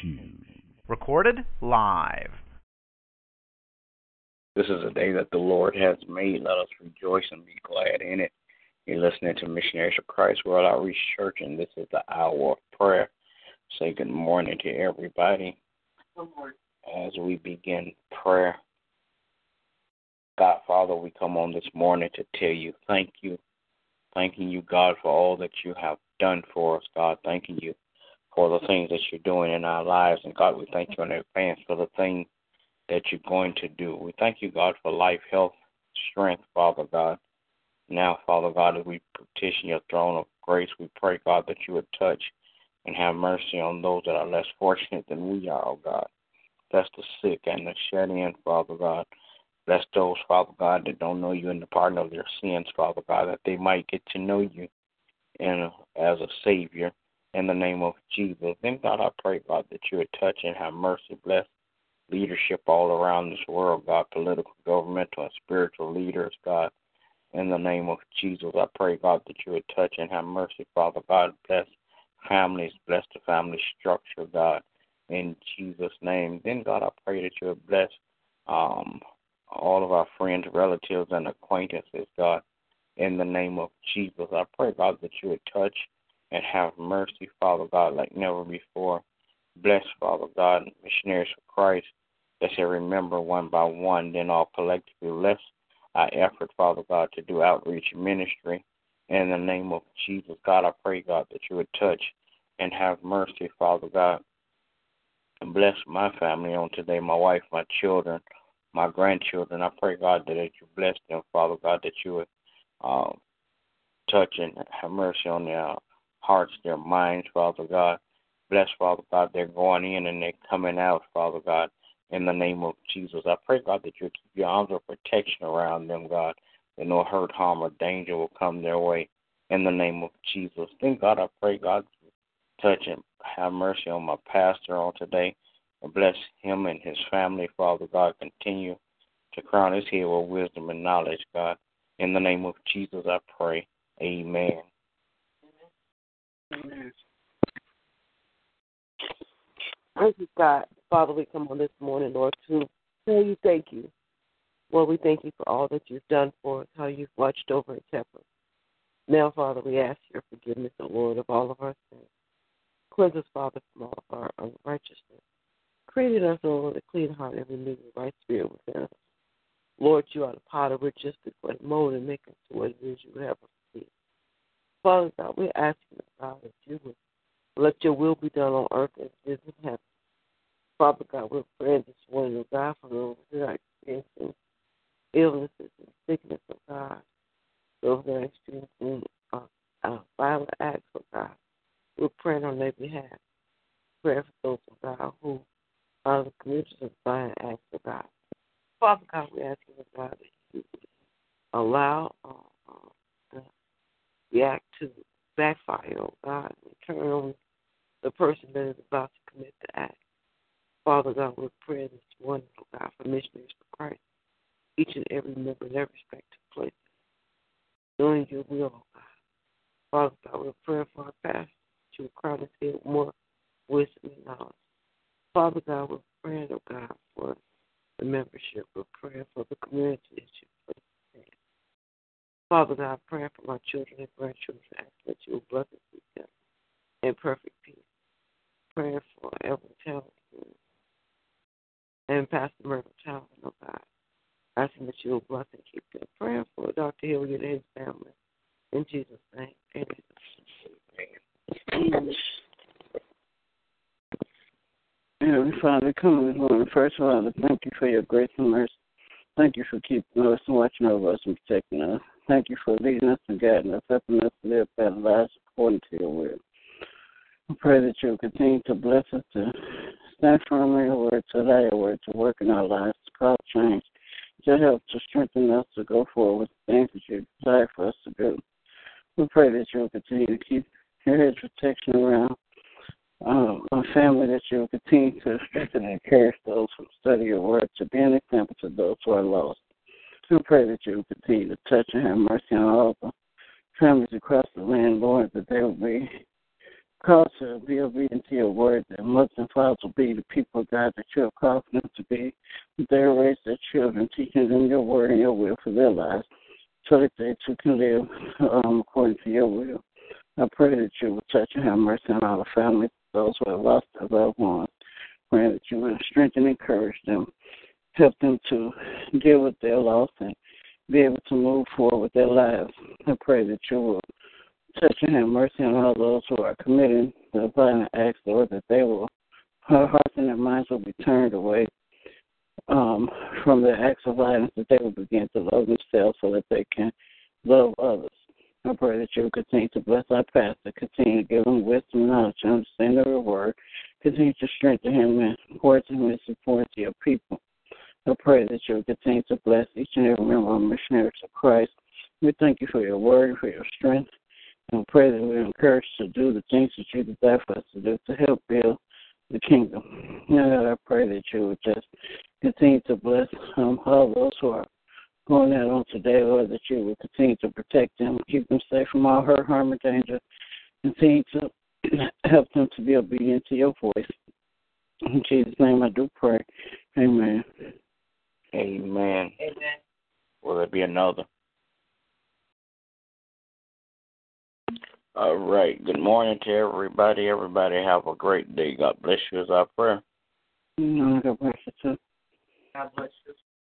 Shoes. Recorded live. This is a day that the Lord has made. Let us rejoice and be glad in it. You're listening to Missionaries of Christ World Outreach Church, and this is the hour of prayer. Say good morning to everybody. Good morning. As we begin prayer, God, Father, we come on this morning to tell you thank you. Thanking you, God, for all that you have done for us, God. Thanking you for the things that you're doing in our lives. And God, we thank you in advance for the things that you're going to do. We thank you, God, for life, health, strength, Father God. Now, Father God, as we petition your throne of grace, we pray, God, that you would touch and have mercy on those that are less fortunate than we are, oh God. Bless the sick and the shut in, Father God. Bless those, Father God, that don't know you in the pardon of their sins, Father God, that they might get to know you and as a Savior in the name of Jesus. Then, God, I pray, God, that you would touch and have mercy, bless leadership all around this world, God, political, governmental, and spiritual leaders, God. In the name of Jesus, I pray, God, that you would touch and have mercy, Father God. Bless families, bless the family structure, God, in Jesus' name. Then, God, I pray that you would bless um, all of our friends, relatives, and acquaintances, God, in the name of Jesus. I pray, God, that you would touch and have mercy, Father God, like never before. Bless, Father God, missionaries for Christ. Let's remember one by one, then all collectively. Bless our effort, Father God, to do outreach ministry. In the name of Jesus, God, I pray, God, that you would touch and have mercy, Father God. And bless my family on today, my wife, my children, my grandchildren. I pray, God, that you bless them, Father God, that you would uh, touch and have mercy on their hearts, their minds, Father God. Bless, Father God, they're going in and they're coming out, Father God, in the name of Jesus. I pray, God, that you keep your arms of protection around them, God, that no hurt, harm, or danger will come their way in the name of Jesus. Thank God, I pray, God, touch and have mercy on my pastor on today and bless him and his family, Father God. Continue to crown his head with wisdom and knowledge, God. In the name of Jesus, I pray. Amen. Amen. Thank you, God. Father, we come on this morning, Lord, to tell you thank you. Lord, we thank you for all that you've done for us, how you've watched over and kept us. Now, Father, we ask your forgiveness, O Lord, of all of our sins. Cleanse us, Father, from all of our unrighteousness. Create us, O Lord, a clean heart and renew the right spirit within us. Lord, you are the potter. We're just the mold and make us to what it is you have us. Father God, we're asking, God, that you would let your will be done on earth as it is in heaven. Father God, we're praying this morning, oh God, for those that are experiencing illnesses and sickness, oh God. Those that are experiencing uh, uh, violent acts, oh God. We're praying on their behalf. Pray for those, oh God, who are the communities of violent acts, oh God. Father God, we ask you, oh God, that you allow uh, uh, the, the act to backfire, oh God, and turn on the person that is about to commit the act. Father God, we're praying this morning, oh God, for missionaries for Christ, each and every member in their respective places, doing your will, oh God. Father God, we're praying for our pastor to crown his head with more wisdom and knowledge. Father God, we're praying, oh God, for the membership. We're praying for the community in. Father God, praying for my children and grandchildren, ask that you will bless us with them in perfect peace. Praying for Evelyn Talent and Pastor Myrtle Talent, oh God. Asking that you will bless and keep them. Praying for Dr. Hilliard and his family. In Jesus' name, amen. Heavenly Father, come this morning. First of all, thank you for your grace and mercy. Thank you for keeping us and watching over us and protecting us. Thank you for leading us and guiding us, helping us live better lives according to your will. I pray that you'll continue to bless us to stand firm in your word, to allow your word to work in our lives, to cause change, to help to strengthen us to go forward with the things that you desire for us to do. We pray that you'll continue to keep your hedge protection around uh, our family, that you'll continue to strengthen and encourage those who study your word to be an example to those who are lost. We pray that you will continue to touch and have mercy on all the families across the land, Lord, that they will be called to be obedient to your word. That and fathers will be the people, God, that you have called them to be. They raise their children, teaching them your word and your will for their lives, so that they too can live um, according to your will. I pray that you will touch and have mercy on all the families, those who have lost their loved ones. Praying that you will strengthen and encourage them, help them to deal with their loss and be able to move forward with their lives. I pray that you will touch and have mercy on all those who are committing the violent acts, Lord, that they will, their hearts and their minds will be turned away um, from the acts of violence, that they will begin to love themselves so that they can love others. I pray that you will continue to bless our pastor, continue to give him wisdom and knowledge to understand your word, continue to strengthen him and to him and support your people. I pray that you will continue to bless each and every member of Missionaries of Christ. We thank you for your word for your strength. And pray that we're encouraged to do the things that you desire for us to do to help build the kingdom. And I pray that you would just continue to bless um, all those who are going out on today, Lord, that you would continue to protect them, keep them safe from all hurt, harm, or danger. Continue to help them to be obedient to your voice. In Jesus' name I do pray. Amen. Amen. Amen. Will there be another? All right. Good morning to everybody. Everybody have a great day. God bless you is our prayer. God bless you too. God bless you.